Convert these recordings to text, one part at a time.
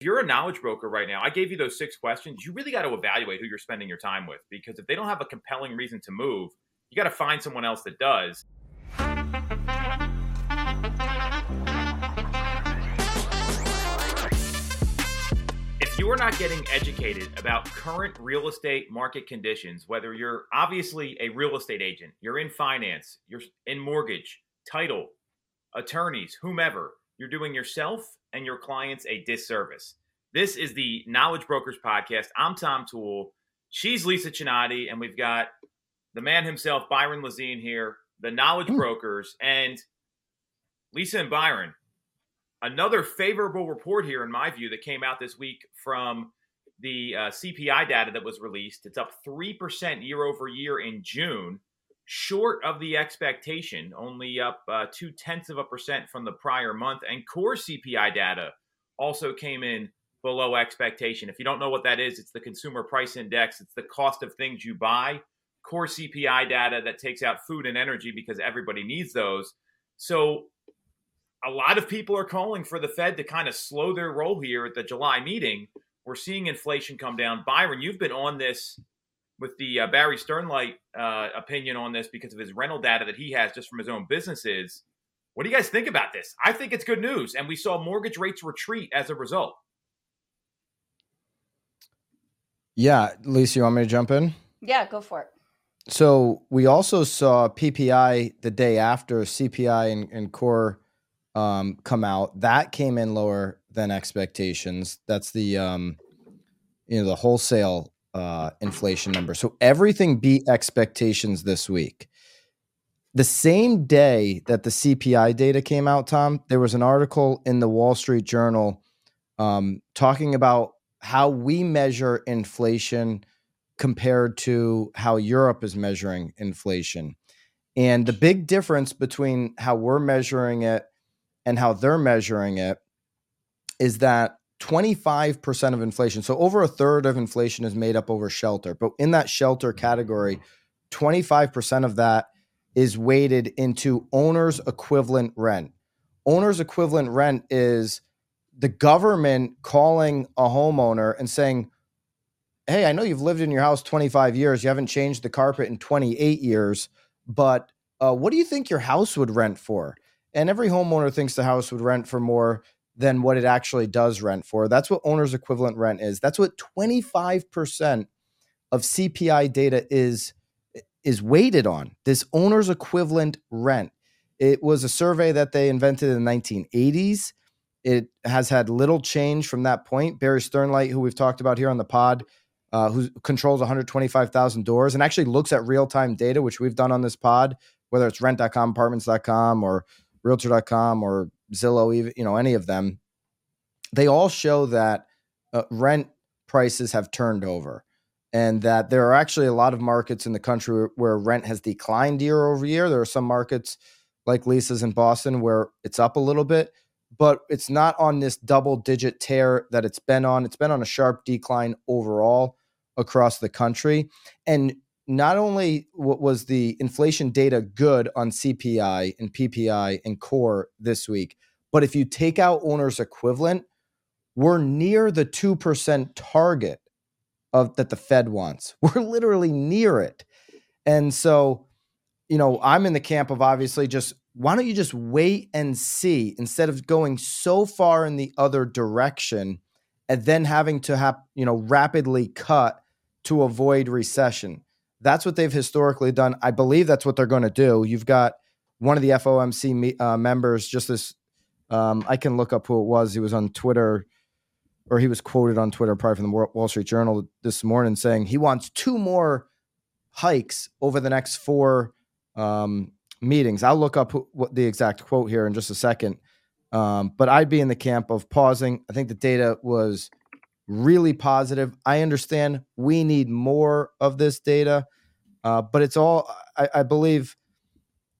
If you're a knowledge broker right now, I gave you those six questions. You really got to evaluate who you're spending your time with because if they don't have a compelling reason to move, you got to find someone else that does. If you are not getting educated about current real estate market conditions, whether you're obviously a real estate agent, you're in finance, you're in mortgage, title, attorneys, whomever, you're doing yourself and your clients a disservice. This is the Knowledge Brokers Podcast. I'm Tom Toole. She's Lisa Chinatti, and we've got the man himself, Byron Lazine, here, the Knowledge mm. Brokers. And Lisa and Byron, another favorable report here, in my view, that came out this week from the uh, CPI data that was released. It's up 3% year over year in June short of the expectation, only up uh, two tenths of a percent from the prior month. And core CPI data also came in below expectation. If you don't know what that is, it's the consumer price index, it's the cost of things you buy. Core CPI data that takes out food and energy because everybody needs those. So a lot of people are calling for the Fed to kind of slow their roll here at the July meeting. We're seeing inflation come down. Byron, you've been on this with the uh, Barry Sternlicht uh, opinion on this because of his rental data that he has just from his own businesses. What do you guys think about this? I think it's good news, and we saw mortgage rates retreat as a result. Yeah, Lisa, you want me to jump in? Yeah, go for it. So we also saw PPI the day after CPI and, and core um, come out. That came in lower than expectations. That's the um, you know the wholesale uh, inflation number. So everything beat expectations this week. The same day that the CPI data came out, Tom, there was an article in the Wall Street Journal um, talking about how we measure inflation compared to how Europe is measuring inflation. And the big difference between how we're measuring it and how they're measuring it is that 25% of inflation. So over a third of inflation is made up over shelter. But in that shelter category, 25% of that is weighted into owner's equivalent rent. Owner's equivalent rent is the government calling a homeowner and saying, Hey, I know you've lived in your house 25 years. You haven't changed the carpet in 28 years, but uh, what do you think your house would rent for? And every homeowner thinks the house would rent for more than what it actually does rent for. That's what owner's equivalent rent is. That's what 25% of CPI data is is weighted on. This owner's equivalent rent. It was a survey that they invented in the 1980s. It has had little change from that point. Barry Sternlicht, who we've talked about here on the pod, uh, who controls 125,000 doors and actually looks at real time data, which we've done on this pod, whether it's rent.com, apartments.com, or realtor.com, or Zillow, even you know any of them, they all show that uh, rent prices have turned over, and that there are actually a lot of markets in the country where rent has declined year over year. There are some markets like Lisa's in Boston where it's up a little bit, but it's not on this double digit tear that it's been on. It's been on a sharp decline overall across the country, and not only was the inflation data good on CPI and PPI and core this week, but if you take out owner's equivalent, we're near the 2% target of that the Fed wants. We're literally near it. And so, you know, I'm in the camp of obviously just why don't you just wait and see instead of going so far in the other direction and then having to have, you know, rapidly cut to avoid recession. That's what they've historically done. I believe that's what they're going to do. You've got one of the FOMC uh, members just this um, I can look up who it was. He was on Twitter, or he was quoted on Twitter, probably from the Wall Street Journal this morning, saying he wants two more hikes over the next four um, meetings. I'll look up who, what the exact quote here in just a second. Um, but I'd be in the camp of pausing. I think the data was really positive. I understand we need more of this data, uh, but it's all, I, I believe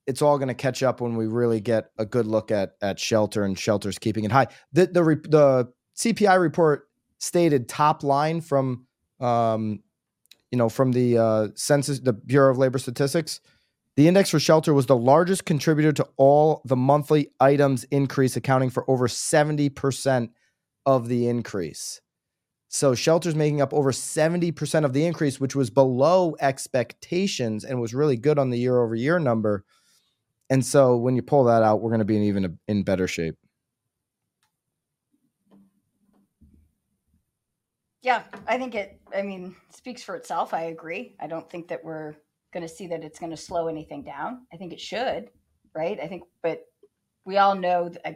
it's all going to catch up when we really get a good look at at shelter and shelters keeping it high. The the the CPI report stated top line from um, you know from the uh, census, the Bureau of Labor Statistics. The index for shelter was the largest contributor to all the monthly items increase, accounting for over seventy percent of the increase. So shelters making up over 70% of the increase, which was below expectations and was really good on the year over year number. And so when you pull that out, we're going to be in even in better shape. Yeah, I think it, I mean, speaks for itself. I agree. I don't think that we're going to see that it's going to slow anything down. I think it should, right? I think, but we all know that uh,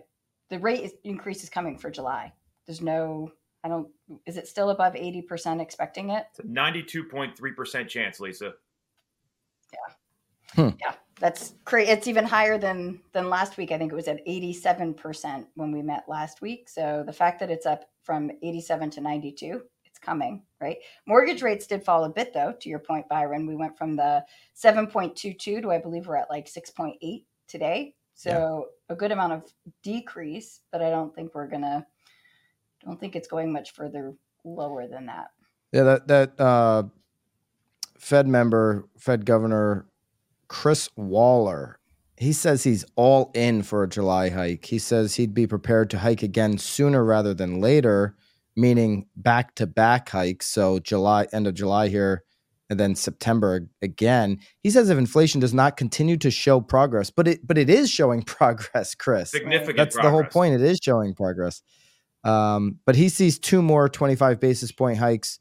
the rate increase is coming for July. There's no I don't. Is it still above eighty percent expecting it? Ninety-two point three percent chance, Lisa. Yeah. Hmm. Yeah, that's crazy. It's even higher than than last week. I think it was at eighty-seven percent when we met last week. So the fact that it's up from eighty-seven to ninety-two, it's coming, right? Mortgage rates did fall a bit, though. To your point, Byron, we went from the seven point two-two to I believe we're at like six point eight today. So yeah. a good amount of decrease, but I don't think we're gonna I don't think it's going much further lower than that. Yeah, that that uh, Fed member, Fed Governor Chris Waller, he says he's all in for a July hike. He says he'd be prepared to hike again sooner rather than later, meaning back to back hikes. So July, end of July here, and then September again. He says if inflation does not continue to show progress, but it but it is showing progress, Chris. Significant. That's progress. the whole point. It is showing progress. Um, but he sees two more 25 basis point hikes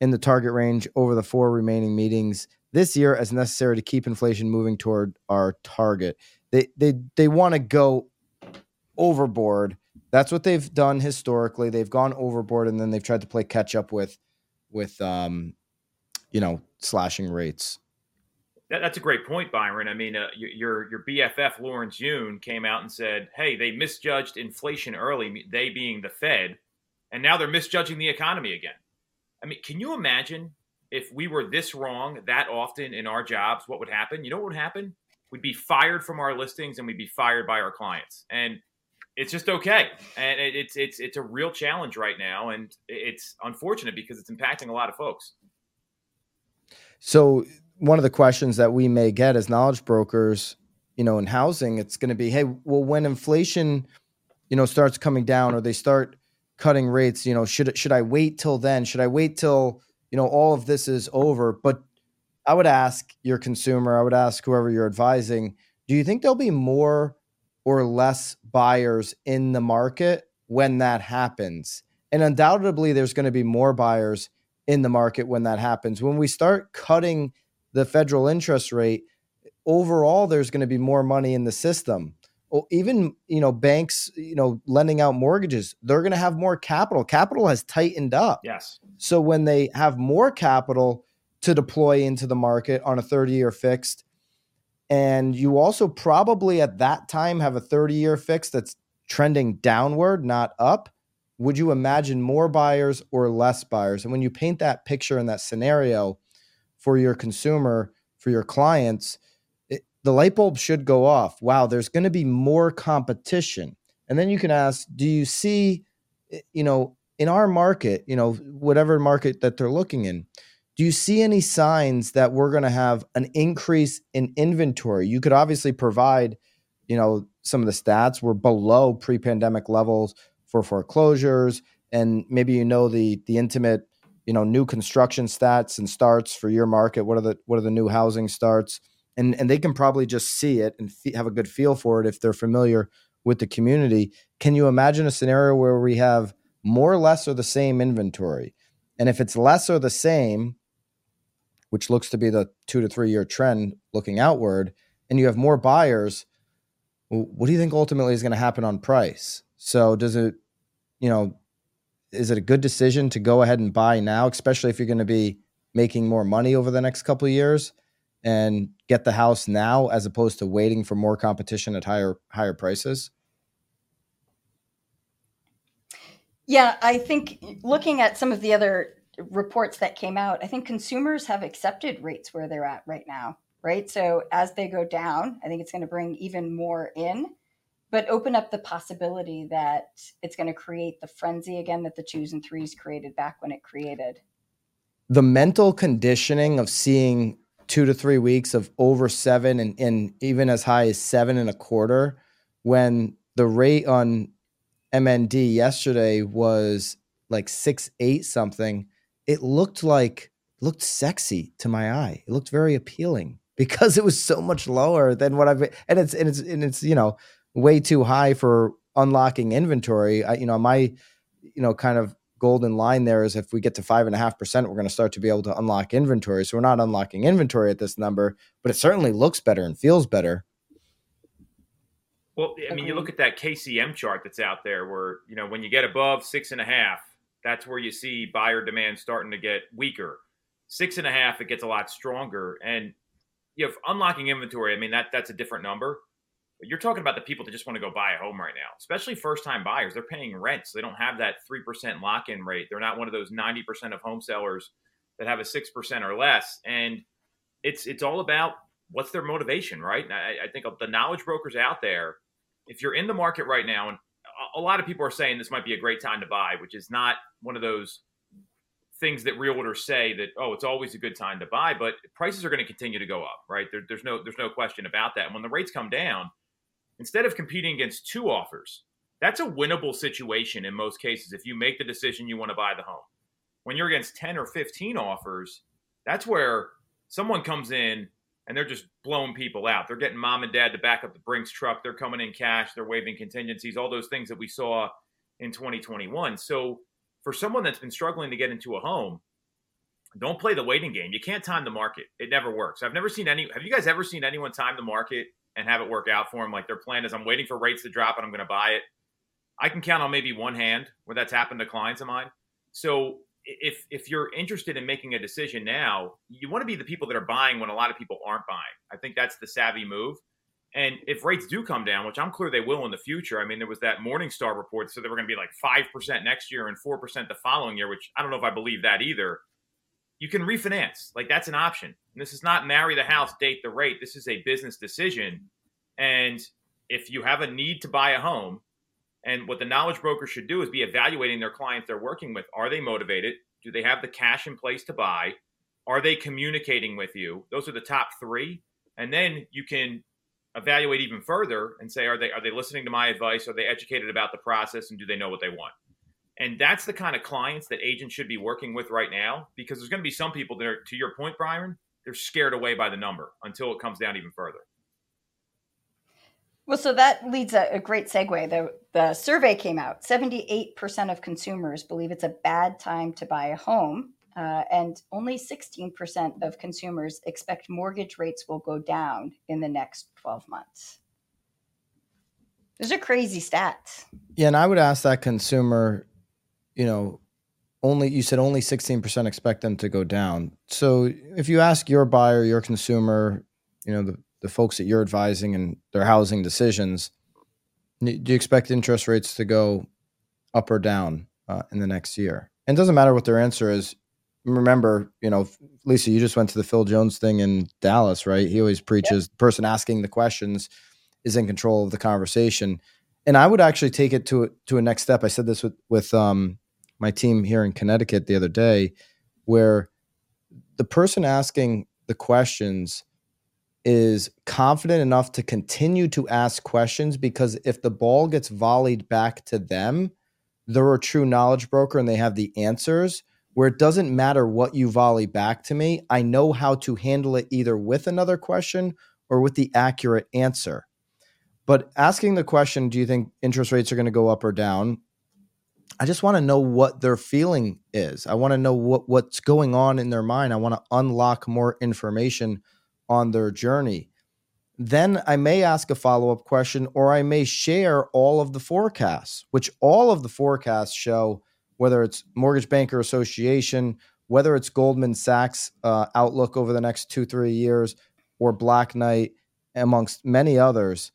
in the target range over the four remaining meetings this year as necessary to keep inflation moving toward our target. They they they want to go overboard. That's what they've done historically. They've gone overboard and then they've tried to play catch up with with um, you know slashing rates. That, that's a great point, Byron. I mean, uh, your your BFF Lawrence Yun came out and said, "Hey, they misjudged inflation early. They being the Fed, and now they're misjudging the economy again." I mean, can you imagine if we were this wrong that often in our jobs? What would happen? You know what would happen? We'd be fired from our listings, and we'd be fired by our clients, and it's just okay. And it's it's it's a real challenge right now, and it's unfortunate because it's impacting a lot of folks. So one of the questions that we may get as knowledge brokers, you know, in housing, it's going to be, hey, well, when inflation, you know, starts coming down or they start cutting rates, you know, should should I wait till then? Should I wait till you know all of this is over? But I would ask your consumer, I would ask whoever you're advising, do you think there'll be more or less buyers in the market when that happens? And undoubtedly, there's going to be more buyers in the market when that happens. When we start cutting the federal interest rate, overall there's going to be more money in the system. even you know banks, you know lending out mortgages, they're going to have more capital. Capital has tightened up. Yes. So when they have more capital to deploy into the market on a 30-year fixed, and you also probably at that time have a 30-year fixed that's trending downward, not up. Would you imagine more buyers or less buyers? And when you paint that picture in that scenario, for your consumer, for your clients, it, the light bulb should go off. Wow, there's going to be more competition. And then you can ask, do you see, eh, you know, in our market, you know, whatever market that they're looking in, do you see any signs that we're going to have an increase in inventory? You could obviously provide, you know, some of the stats. We're below pre-pandemic levels for foreclosures, and maybe you know the the intimate you know new construction stats and starts for your market what are the what are the new housing starts? And and they can probably just see it and have a good feel for it if they're familiar with the community. Can you imagine a scenario where we have more or less or the same inventory? And if it's less or the same which looks to be the 2 to 3 year trend looking outward and you have more buyers what do you think ultimately is going to happen on price? So does it you know is it a good decision to go ahead and buy now, especially if you're going to be making more money over the next couple of years and get the house now as opposed to waiting for more competition at higher higher prices? Yeah, I think looking at some of the other reports that came out, I think consumers have accepted rates where they're at right now, right? So as they go down, I think it's going to bring even more in but open up the possibility that it's going to create the frenzy again that the twos and threes created back when it created. The mental conditioning of seeing two to three weeks of over seven and, and even as high as seven and a quarter when the rate on MND yesterday was like six eight something. It looked like looked sexy to my eye. It looked very appealing because it was so much lower than what I've and it's and it's and it's you know way too high for unlocking inventory. I, you know my you know kind of golden line there is if we get to five and a half percent, we're going to start to be able to unlock inventory. So we're not unlocking inventory at this number, but it certainly looks better and feels better. Well, I mean, you look at that KCM chart that's out there where, you know, when you get above six and a half, that's where you see buyer demand starting to get weaker. Six and a half, it gets a lot stronger. And you know, unlocking inventory, I mean, that that's a different number. You're talking about the people that just want to go buy a home right now, especially first time buyers. They're paying rent, so they don't have that 3% lock in rate. They're not one of those 90% of home sellers that have a 6% or less. And it's it's all about what's their motivation, right? I, I think the knowledge brokers out there if you're in the market right now, and a lot of people are saying this might be a great time to buy, which is not one of those things that realtors say that oh it's always a good time to buy but prices are going to continue to go up right there, there's no there's no question about that and when the rates come down instead of competing against two offers that's a winnable situation in most cases if you make the decision you want to buy the home when you're against 10 or 15 offers that's where someone comes in and they're just blowing people out. They're getting mom and dad to back up the Brinks truck. They're coming in cash. They're waiving contingencies, all those things that we saw in 2021. So for someone that's been struggling to get into a home, don't play the waiting game. You can't time the market. It never works. I've never seen any. Have you guys ever seen anyone time the market and have it work out for them? Like their plan is, I'm waiting for rates to drop and I'm going to buy it. I can count on maybe one hand where that's happened to clients of mine. So if if you're interested in making a decision now, you want to be the people that are buying when a lot of people aren't buying. I think that's the savvy move. And if rates do come down, which I'm clear they will in the future, I mean, there was that Morningstar report, so they were going to be like 5% next year and 4% the following year, which I don't know if I believe that either. You can refinance. Like, that's an option. And this is not marry the house, date the rate. This is a business decision. And if you have a need to buy a home, and what the knowledge broker should do is be evaluating their clients they're working with. Are they motivated? Do they have the cash in place to buy? Are they communicating with you? Those are the top three. And then you can evaluate even further and say, are they are they listening to my advice? Are they educated about the process and do they know what they want? And that's the kind of clients that agents should be working with right now because there's going to be some people that are, to your point, Byron, they're scared away by the number until it comes down even further. Well, so that leads a, a, great segue. The, the survey came out 78% of consumers believe it's a bad time to buy a home, uh, and only 16% of consumers expect mortgage rates will go down in the next 12 months. Those are crazy stats. Yeah, and I would ask that consumer, you know, only you said only 16% expect them to go down. So if you ask your buyer, your consumer, you know, the the folks that you're advising and their housing decisions, do you expect interest rates to go up or down uh, in the next year? And it doesn't matter what their answer is. Remember, you know, Lisa, you just went to the Phil Jones thing in Dallas, right? He always preaches yep. the person asking the questions is in control of the conversation. And I would actually take it to to a next step. I said this with with um, my team here in Connecticut the other day, where the person asking the questions is confident enough to continue to ask questions because if the ball gets volleyed back to them, they're a true knowledge broker and they have the answers. Where it doesn't matter what you volley back to me, I know how to handle it either with another question or with the accurate answer. But asking the question, do you think interest rates are going to go up or down? I just want to know what their feeling is. I want to know what, what's going on in their mind. I want to unlock more information on their journey. Then I may ask a follow up question or I may share all of the forecasts, which all of the forecasts show, whether it's Mortgage Banker Association, whether it's Goldman Sachs uh, outlook over the next two, three years, or Black Knight, amongst many others,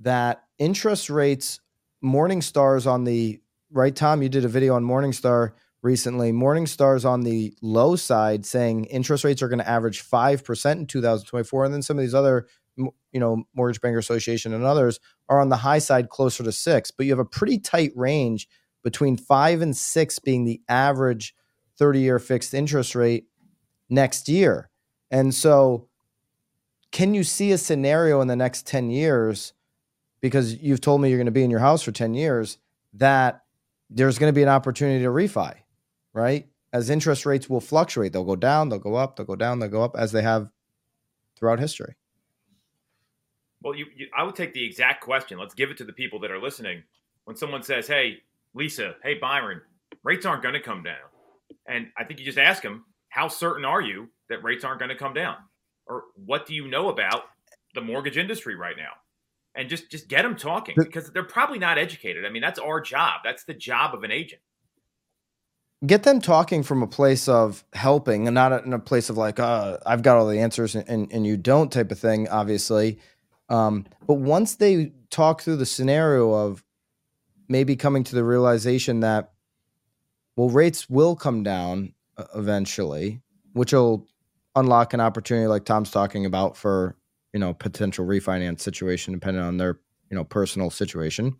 that interest rates, Morningstar's on the right, Tom, you did a video on Morningstar recently. Morningstar's on the low side saying interest rates are going to average 5% in 2024. And then some of these other, you know, Mortgage Banker Association and others are on the high side closer to six. But you have a pretty tight range between five and six being the average 30 year fixed interest rate next year. And so, can you see a scenario in the next 10 years? Because you've told me you're going to be in your house for 10 years that there's going to be an opportunity to refi, right? As interest rates will fluctuate, they'll go down, they'll go up, they'll go down, they'll go up as they have throughout history. Well, you, you, I would take the exact question. Let's give it to the people that are listening. When someone says, "Hey, Lisa, hey Byron, rates aren't going to come down," and I think you just ask them, "How certain are you that rates aren't going to come down?" Or what do you know about the mortgage industry right now? And just just get them talking because they're probably not educated. I mean, that's our job. That's the job of an agent get them talking from a place of helping and not in a place of like uh, i've got all the answers and, and you don't type of thing obviously um, but once they talk through the scenario of maybe coming to the realization that well rates will come down uh, eventually which will unlock an opportunity like tom's talking about for you know potential refinance situation depending on their you know personal situation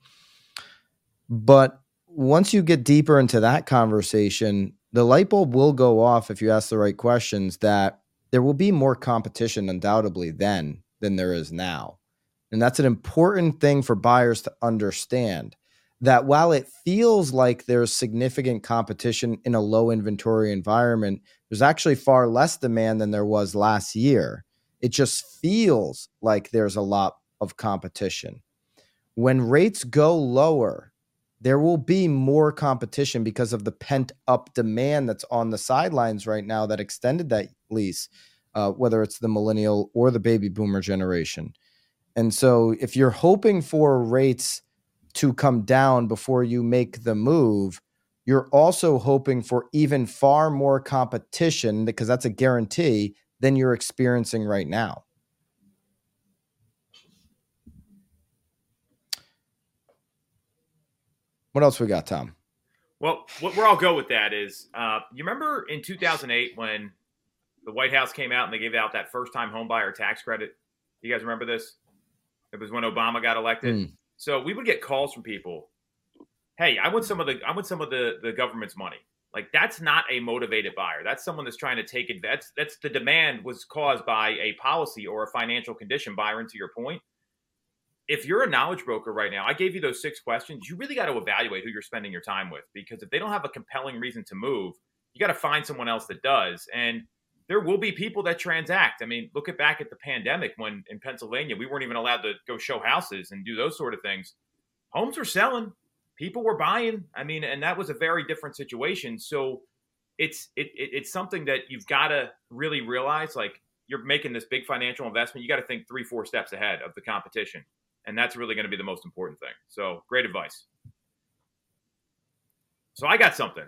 but once you get deeper into that conversation, the light bulb will go off if you ask the right questions that there will be more competition undoubtedly then than there is now. And that's an important thing for buyers to understand that while it feels like there's significant competition in a low inventory environment, there's actually far less demand than there was last year. It just feels like there's a lot of competition. When rates go lower, there will be more competition because of the pent up demand that's on the sidelines right now that extended that lease, uh, whether it's the millennial or the baby boomer generation. And so, if you're hoping for rates to come down before you make the move, you're also hoping for even far more competition because that's a guarantee than you're experiencing right now. What else we got, Tom? Well, what, where I'll go with that is, uh, you remember in 2008 when the White House came out and they gave out that first-time homebuyer tax credit? You guys remember this? It was when Obama got elected. Mm. So we would get calls from people. Hey, I want some of the I want some of the the government's money. Like that's not a motivated buyer. That's someone that's trying to take it. That's that's the demand was caused by a policy or a financial condition. Byron, to your point, if you're a knowledge broker right now, I gave you those six questions. You really got to evaluate who you're spending your time with because if they don't have a compelling reason to move, you got to find someone else that does. And there will be people that transact. I mean, look at back at the pandemic when in Pennsylvania we weren't even allowed to go show houses and do those sort of things. Homes were selling, people were buying. I mean, and that was a very different situation. So it's it, it it's something that you've got to really realize. Like you're making this big financial investment, you got to think three, four steps ahead of the competition and that's really going to be the most important thing. So great advice. So I got something.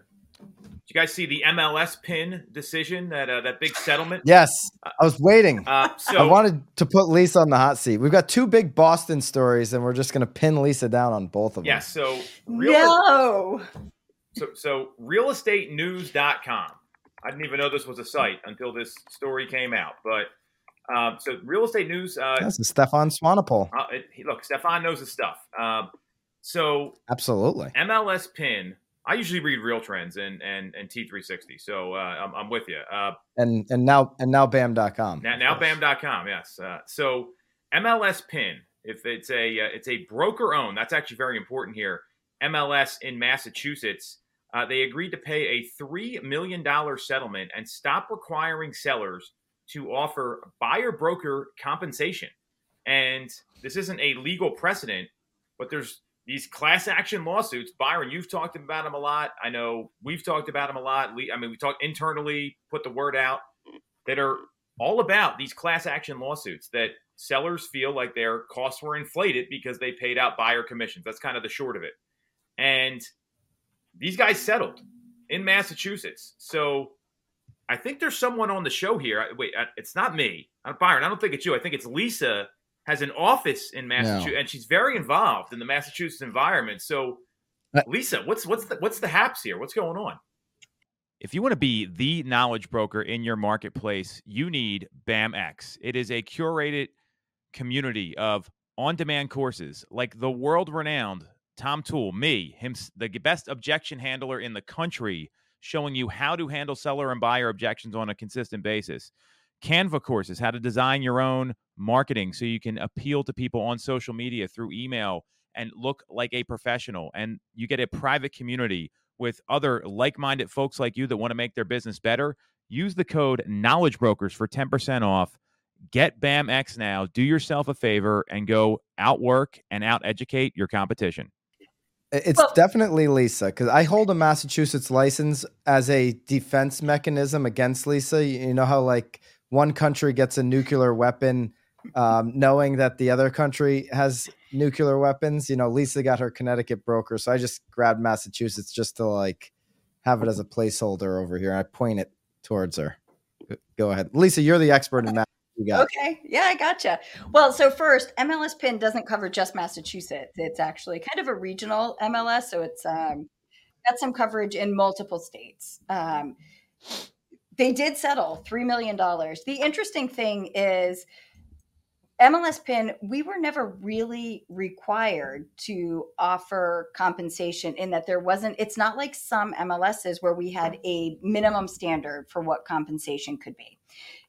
Did you guys see the MLS PIN decision that uh, that big settlement? Yes, I was waiting. Uh, so I wanted to put Lisa on the hot seat. We've got two big Boston stories, and we're just going to pin Lisa down on both of them. Yes. Yeah, so real, no. So so realestatenews.com. I didn't even know this was a site until this story came out, but um, so real estate news. Uh, That's Stefan Swanepoel. Uh, it, look, Stefan knows his stuff. Um, so absolutely, MLS PIN. I usually read Real Trends and and and T360. So uh, I'm, I'm with you. Uh, and and now and now BAM.com. Now, now BAM.com. Yes. Uh, so MLS PIN. If it's a uh, it's a broker owned. That's actually very important here. MLS in Massachusetts. Uh, they agreed to pay a three million dollar settlement and stop requiring sellers to offer buyer broker compensation. And this isn't a legal precedent, but there's these class action lawsuits. Byron, you've talked about them a lot. I know we've talked about them a lot. I mean, we talked internally, put the word out that are all about these class action lawsuits that sellers feel like their costs were inflated because they paid out buyer commissions. That's kind of the short of it. And these guys settled in Massachusetts. So I think there's someone on the show here. Wait, it's not me. Byron. I don't think it's you. I think it's Lisa has an office in Massachusetts, no. and she's very involved in the Massachusetts environment. So, uh, Lisa, what's what's the what's the haps here? What's going on? If you want to be the knowledge broker in your marketplace, you need BAMX. It is a curated community of on-demand courses like the world-renowned Tom Toole, me, him, the best objection handler in the country showing you how to handle seller and buyer objections on a consistent basis. Canva courses, how to design your own marketing so you can appeal to people on social media through email and look like a professional. And you get a private community with other like minded folks like you that want to make their business better. Use the code Knowledge Brokers for 10% off. Get BAMX now. Do yourself a favor and go outwork and out educate your competition. It's well, definitely Lisa because I hold a Massachusetts license as a defense mechanism against Lisa. You know how like one country gets a nuclear weapon, um, knowing that the other country has nuclear weapons. You know, Lisa got her Connecticut broker, so I just grabbed Massachusetts just to like have it as a placeholder over here. I point it towards her. Go ahead, Lisa. You're the expert in that. Okay. Yeah, I gotcha. Well, so first, MLS PIN doesn't cover just Massachusetts. It's actually kind of a regional MLS, so it's um, got some coverage in multiple states. Um, they did settle $3 million. The interesting thing is MLS PIN, we were never really required to offer compensation in that there wasn't, it's not like some MLSs where we had a minimum standard for what compensation could be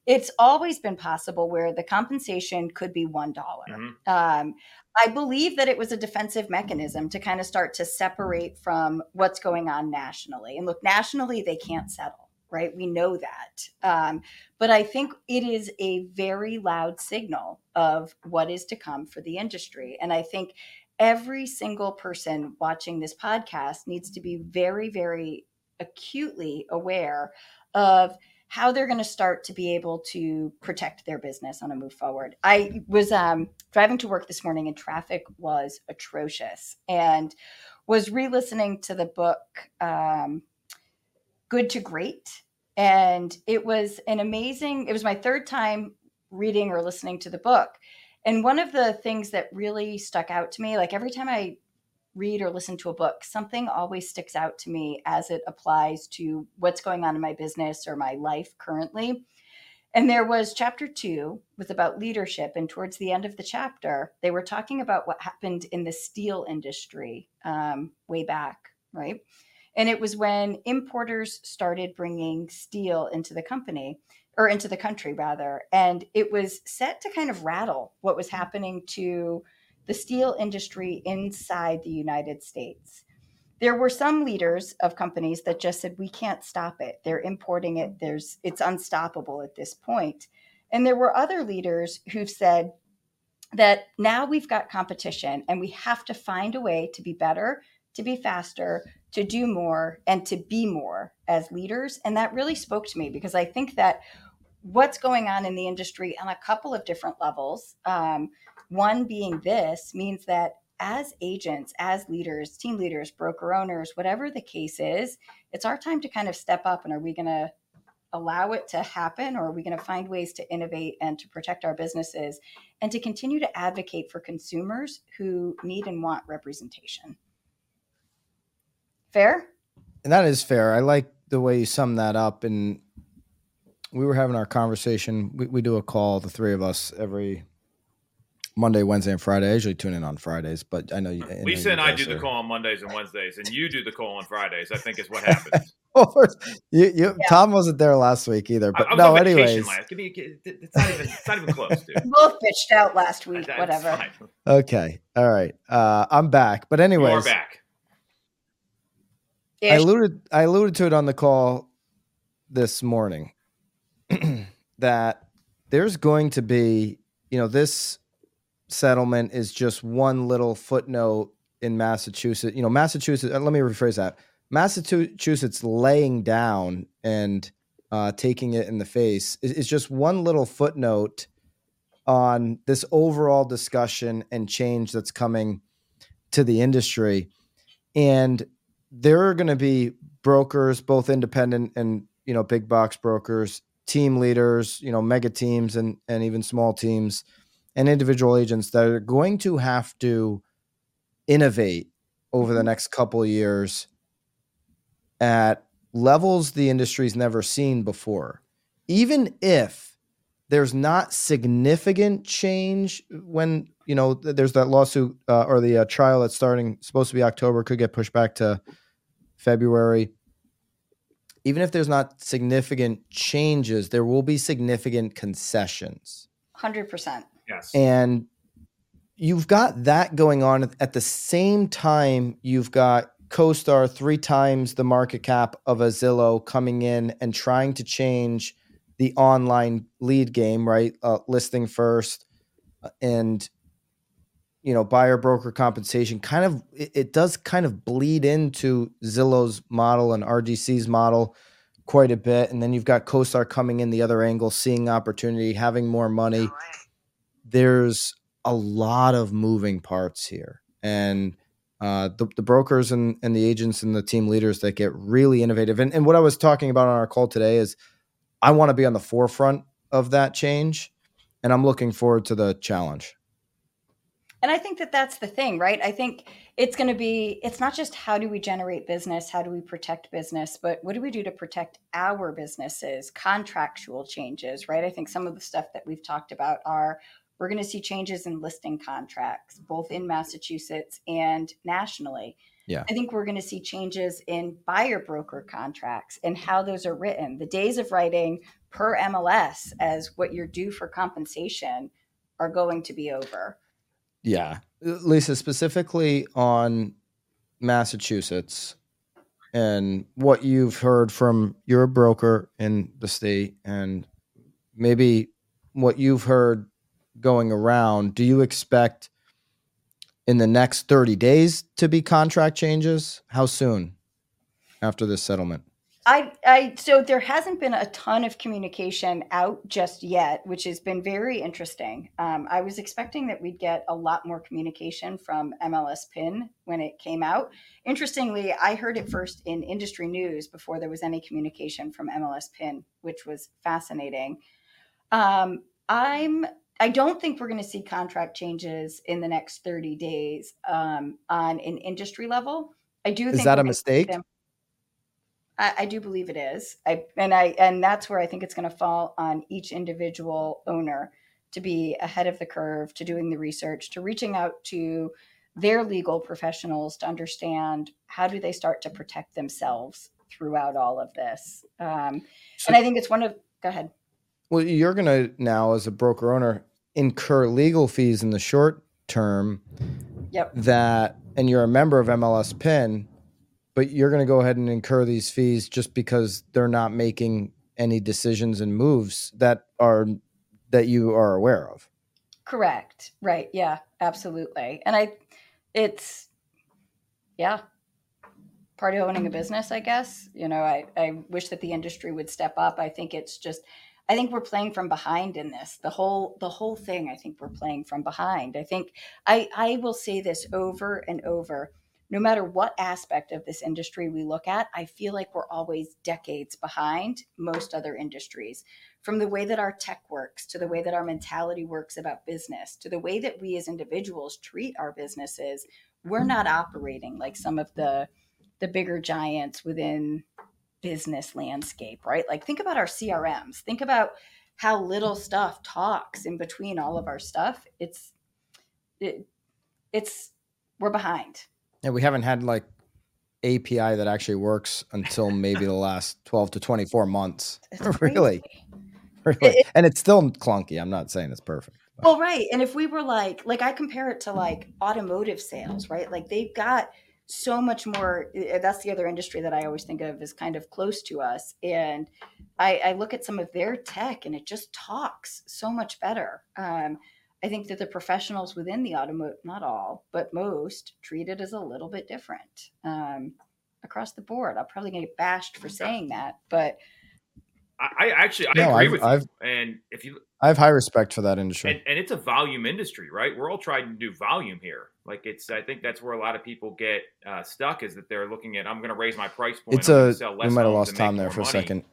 it's always been possible where the compensation could be one mm-hmm. um, I believe that it was a defensive mechanism to kind of start to separate from what's going on nationally. And look, nationally, they can't settle, right? We know that. Um, but I think it is a very loud signal of what is to come for the industry. And I think every single person watching this podcast needs to be very, very acutely aware of how they're going to start to be able to protect their business on a move forward. I was um, driving to work this morning and traffic was atrocious and was re listening to the book um, Good to Great. And it was an amazing, it was my third time reading or listening to the book. And one of the things that really stuck out to me, like every time I read or listen to a book, something always sticks out to me as it applies to what's going on in my business or my life currently. And there was chapter two was about leadership. And towards the end of the chapter, they were talking about what happened in the steel industry um, way back, right? And it was when importers started bringing steel into the company or into the country rather. And it was set to kind of rattle what was happening to the steel industry inside the United States. There were some leaders of companies that just said we can't stop it. They're importing it. There's it's unstoppable at this point. And there were other leaders who've said that now we've got competition and we have to find a way to be better, to be faster, to do more and to be more as leaders. And that really spoke to me because I think that what's going on in the industry on a couple of different levels. Um, one being this means that as agents, as leaders, team leaders, broker owners, whatever the case is, it's our time to kind of step up. And are we going to allow it to happen or are we going to find ways to innovate and to protect our businesses and to continue to advocate for consumers who need and want representation? Fair? And that is fair. I like the way you sum that up. And we were having our conversation. We, we do a call, the three of us, every Monday, Wednesday, and Friday. I usually tune in on Fridays, but I know you. I Lisa and I do are... the call on Mondays and Wednesdays, and you do the call on Fridays. I think is what happens. you, you, yeah. Tom wasn't there last week either, but no. anyways, last. Me, it's not even it's not even close, dude. Both bitched out last week. That, whatever. Okay, all right. Uh, I'm back, but anyways, You're I alluded I alluded to it on the call this morning that there's going to be, you know, this settlement is just one little footnote in Massachusetts. You know, Massachusetts, let me rephrase that. Massachusetts laying down and uh, taking it in the face is, is just one little footnote on this overall discussion and change that's coming to the industry. And there are going to be brokers, both independent and you know big box brokers, team leaders, you know mega teams, and and even small teams and individual agents that are going to have to innovate over the mm-hmm. next couple years at levels the industry's never seen before. Even if there's not significant change when you know there's that lawsuit uh, or the uh, trial that's starting supposed to be October could get pushed back to February. Even if there's not significant changes, there will be significant concessions. Hundred percent. Yes. And you've got that going on at the same time you've got CoStar three times the market cap of a Zillow coming in and trying to change the online lead game, right? Uh, listing first uh, and you know buyer broker compensation kind of it, it, does kind of bleed into Zillow's model and RGC's model quite a bit and then you've got CoStar coming in the other angle seeing opportunity having more money there's a lot of moving parts here and uh, the, the brokers and, and the agents and the team leaders that get really innovative. And, and what I was talking about on our call today is I want to be on the forefront of that change. And I'm looking forward to the challenge. And I think that that's the thing, right? I think it's going to be, it's not just how do we generate business, how do we protect business, but what do we do to protect our businesses, contractual changes, right? I think some of the stuff that we've talked about are we're going to see changes in listing contracts, both in Massachusetts and nationally. Yeah. I think we're going to see changes in buyer broker contracts and how those are written. The days of writing per MLS as what you're due for compensation are going to be over. Yeah. Uh, Lisa, specifically on Massachusetts and what you've heard from your broker in the state and maybe what you've heard going around, do you expect in the next 30 days to be contract changes? How soon after this settlement? I, I so there hasn't been a ton of communication out just yet, which has been very interesting. Um, I was expecting that we'd get a lot more communication from MLS PIN when it came out. Interestingly, I heard it first in industry news before there was any communication from MLS PIN, which was fascinating. Um, I'm I don't think we're going to see contract changes in the next 30 days um, on an industry level. I do. Is that a mistake? I, I, do believe it is. I and I and that's where I think it's going to fall on each individual owner to be ahead of the curve, to doing the research, to reaching out to their legal professionals to understand how do they start to protect themselves throughout all of this. Um, and I think it's one of. Go ahead. Well, you're going to now, as a broker owner, incur legal fees in the short term. Yep. That and you're a member of MLS PIN, but you're going to go ahead and incur these fees just because they're not making any decisions and moves that are that you are aware of. Correct. Right. Yeah, absolutely. And I it's yeah, part of owning a business, I guess. You know, I, I wish that the industry would step up. I think it's just I think we're playing from behind in this. The whole the whole thing, I think we're playing from behind. I think I I will say this over and over. No matter what aspect of this industry we look at, I feel like we're always decades behind most other industries. From the way that our tech works, to the way that our mentality works about business, to the way that we as individuals treat our businesses, we're not operating like some of the the bigger giants within business landscape, right? Like think about our CRMs. Think about how little stuff talks in between all of our stuff. It's it, it's we're behind. Yeah, we haven't had like API that actually works until maybe the last 12 to 24 months. really? Really. It, and it's still clunky. I'm not saying it's perfect. But. Well, right. And if we were like like I compare it to like automotive sales, right? Like they've got so much more eh, that's the other industry that i always think of as kind of close to us and i, I look at some of their tech and it just talks so much better um, i think that the professionals within the automotive not all but most treat it as a little bit different um, across the board i'll probably get bashed for saying that but I, actually I no, agree I've, with I've, you. And if you, I have high respect for that industry, and, and, it's a volume industry, right? We're all trying to do volume here. Like it's, I think that's where a lot of people get uh, stuck is that they're looking at, I'm going to raise my price point. It's a. We might have lost Tom there for money. a second.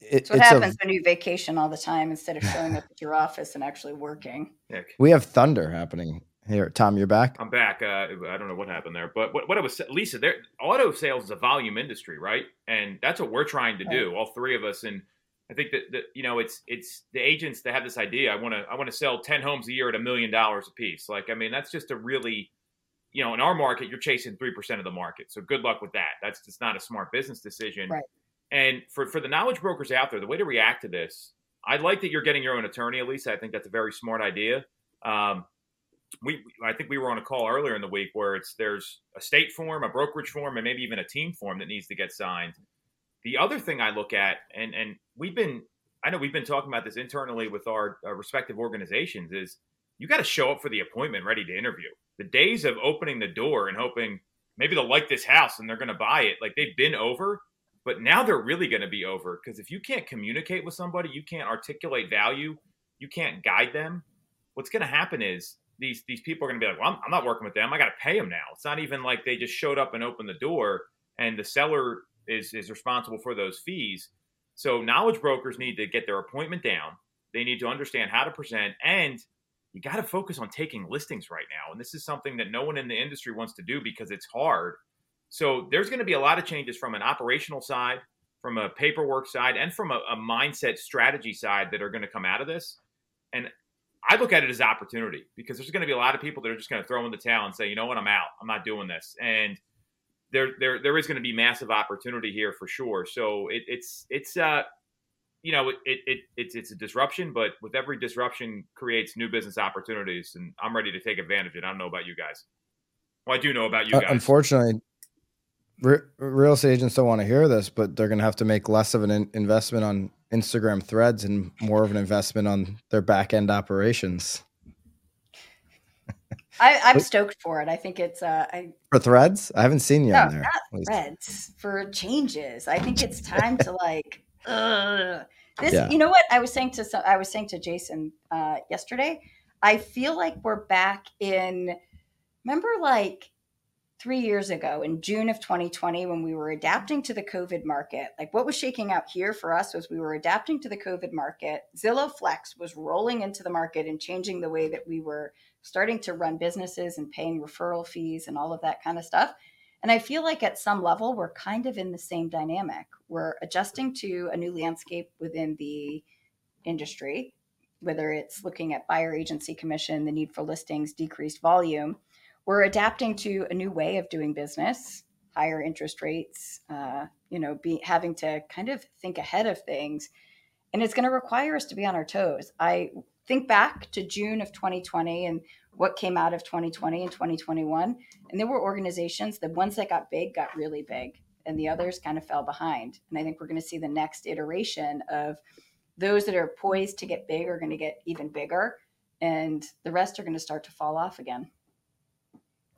It, what happens a, when you vacation all the time instead of showing up at your office and actually working. We have thunder happening here. Tom, you're back. I'm back. Uh, I don't know what happened there, but what, what I was Lisa, there, auto sales is a volume industry, right? And that's what we're trying to do, all three of us, and I think that, that you know it's it's the agents that have this idea. I want to I want to sell ten homes a year at a million dollars a piece. Like I mean, that's just a really you know in our market you're chasing three percent of the market. So good luck with that. That's just not a smart business decision. Right. And for for the knowledge brokers out there, the way to react to this, I like that you're getting your own attorney, Elisa. I think that's a very smart idea. Um, we I think we were on a call earlier in the week where it's there's a state form, a brokerage form, and maybe even a team form that needs to get signed. The other thing I look at, and and we've been, I know we've been talking about this internally with our, our respective organizations, is you got to show up for the appointment ready to interview. The days of opening the door and hoping maybe they'll like this house and they're going to buy it, like they've been over. But now they're really going to be over because if you can't communicate with somebody, you can't articulate value, you can't guide them. What's going to happen is these these people are going to be like, well, I'm, I'm not working with them. I got to pay them now. It's not even like they just showed up and opened the door, and the seller is is responsible for those fees. So knowledge brokers need to get their appointment down. They need to understand how to present, and you got to focus on taking listings right now. And this is something that no one in the industry wants to do because it's hard. So there's going to be a lot of changes from an operational side, from a paperwork side, and from a, a mindset strategy side that are going to come out of this. And I look at it as opportunity because there's going to be a lot of people that are just going to throw in the towel and say, you know what, I'm out. I'm not doing this. And there, there, there is going to be massive opportunity here for sure. So it, it's, it's, uh, you know, it, it, it's, it's a disruption, but with every disruption creates new business opportunities, and I'm ready to take advantage of it. I don't know about you guys. Well, I do know about you uh, guys. Uh, unfortunately, re- real estate agents don't want to hear this, but they're going to have to make less of an in- investment on Instagram threads and more of an investment on their back end operations. I, am stoked for it. I think it's uh, I, for threads. I haven't seen you no, on there. Not threads for changes. I think it's time to like uh, this. Yeah. You know what I was saying to I was saying to Jason uh, yesterday. I feel like we're back in. Remember, like three years ago in June of 2020 when we were adapting to the COVID market. Like what was shaking out here for us was we were adapting to the COVID market. Zillow Flex was rolling into the market and changing the way that we were starting to run businesses and paying referral fees and all of that kind of stuff. And I feel like at some level, we're kind of in the same dynamic. We're adjusting to a new landscape within the industry, whether it's looking at buyer agency commission, the need for listings, decreased volume we're adapting to a new way of doing business higher interest rates uh, you know be having to kind of think ahead of things and it's going to require us to be on our toes. I think back to june of 2020 and what came out of 2020 and 2021 and there were organizations the ones that got big got really big and the others kind of fell behind and i think we're going to see the next iteration of those that are poised to get big are going to get even bigger and the rest are going to start to fall off again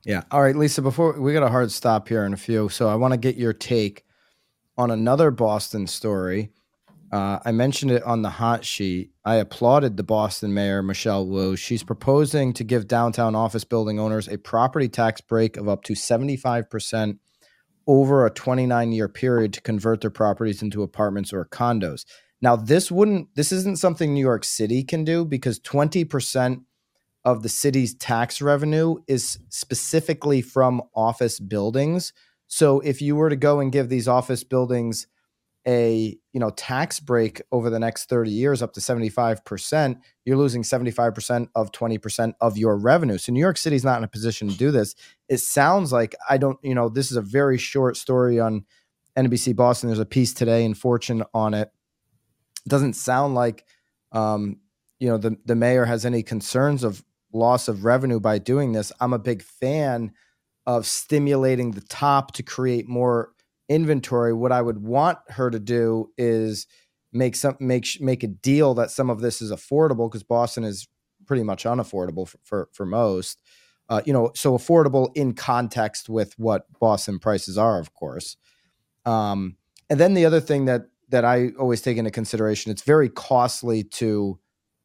yeah. All right, Lisa, before we got a hard stop here in a few. So I want to get your take on another Boston story. Uh, I mentioned it on the hot sheet. I applauded the Boston mayor, Michelle Wu. She's proposing to give downtown office building owners a property tax break of up to 75% over a 29 year period to convert their properties into apartments or condos. Now, this wouldn't, this isn't something New York City can do because 20% of the city's tax revenue is specifically from office buildings. So if you were to go and give these office buildings a you know tax break over the next 30 years up to 75%, you're losing 75% of 20% of your revenue. So New York City's not in a position to do this. It sounds like I don't, you know, this is a very short story on NBC Boston. There's a piece today in Fortune on it. It doesn't sound like um, you know the the mayor has any concerns of loss of revenue by doing this. I'm a big fan of stimulating the top to create more inventory. What I would want her to do is make some make make a deal that some of this is affordable because Boston is pretty much unaffordable for for, for most. Uh, you know, so affordable in context with what Boston prices are, of course. Um, and then the other thing that that I always take into consideration, it's very costly to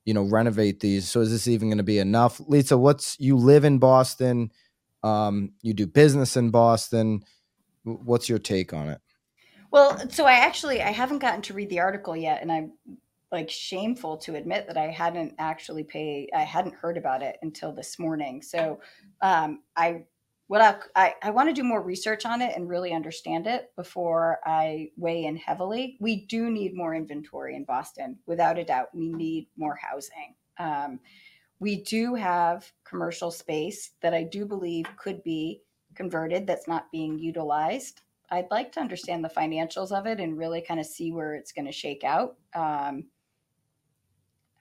you know renovate these. So is this even going to be enough? Lisa what's you live in boston um, you do business in boston. What's your take on it? Well so i actually i haven't gotten to read the article yet and i'm like shameful to admit that i hadn't actually paid i hadn't heard about it until this morning. So um, i what I, I, I want to do more research on it and really understand it before I weigh in heavily. We do need more inventory in Boston, without a doubt. We need more housing. Um, we do have commercial space that I do believe could be converted that's not being utilized. I'd like to understand the financials of it and really kind of see where it's going to shake out. Um,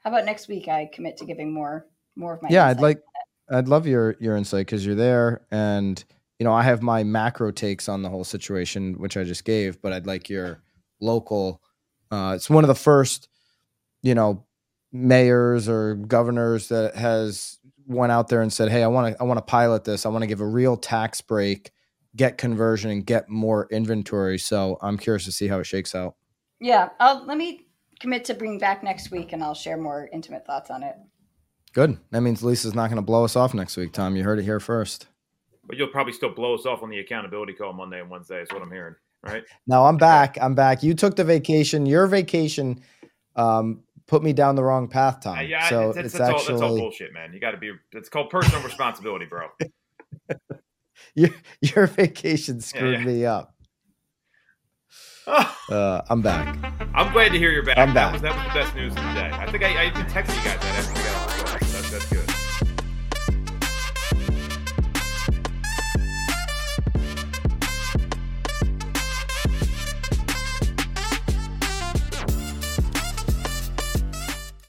how about next week? I commit to giving more more of my. Yeah, I'd like I'd love your your insight because you're there, and you know I have my macro takes on the whole situation, which I just gave, but I'd like your local. Uh, it's one of the first, you know, mayors or governors that has went out there and said, "Hey, I want to I want to pilot this. I want to give a real tax break, get conversion, and get more inventory." So I'm curious to see how it shakes out. Yeah, I'll let me commit to bring back next week, and I'll share more intimate thoughts on it. Good. That means Lisa's not going to blow us off next week, Tom. You heard it here first. But you'll probably still blow us off on the accountability call Monday and Wednesday, is what I'm hearing, right? No, I'm back. I'm back. You took the vacation. Your vacation um, put me down the wrong path, Tom. Uh, yeah, so it's, it's, it's, all, actually that's all bullshit, man. You got to be. It's called personal responsibility, bro. your your vacation screwed yeah. me up. Uh, I'm back. I'm glad to hear you're back. I'm That back. was that was the best news of the day. I think I, I even texted you guys that after we got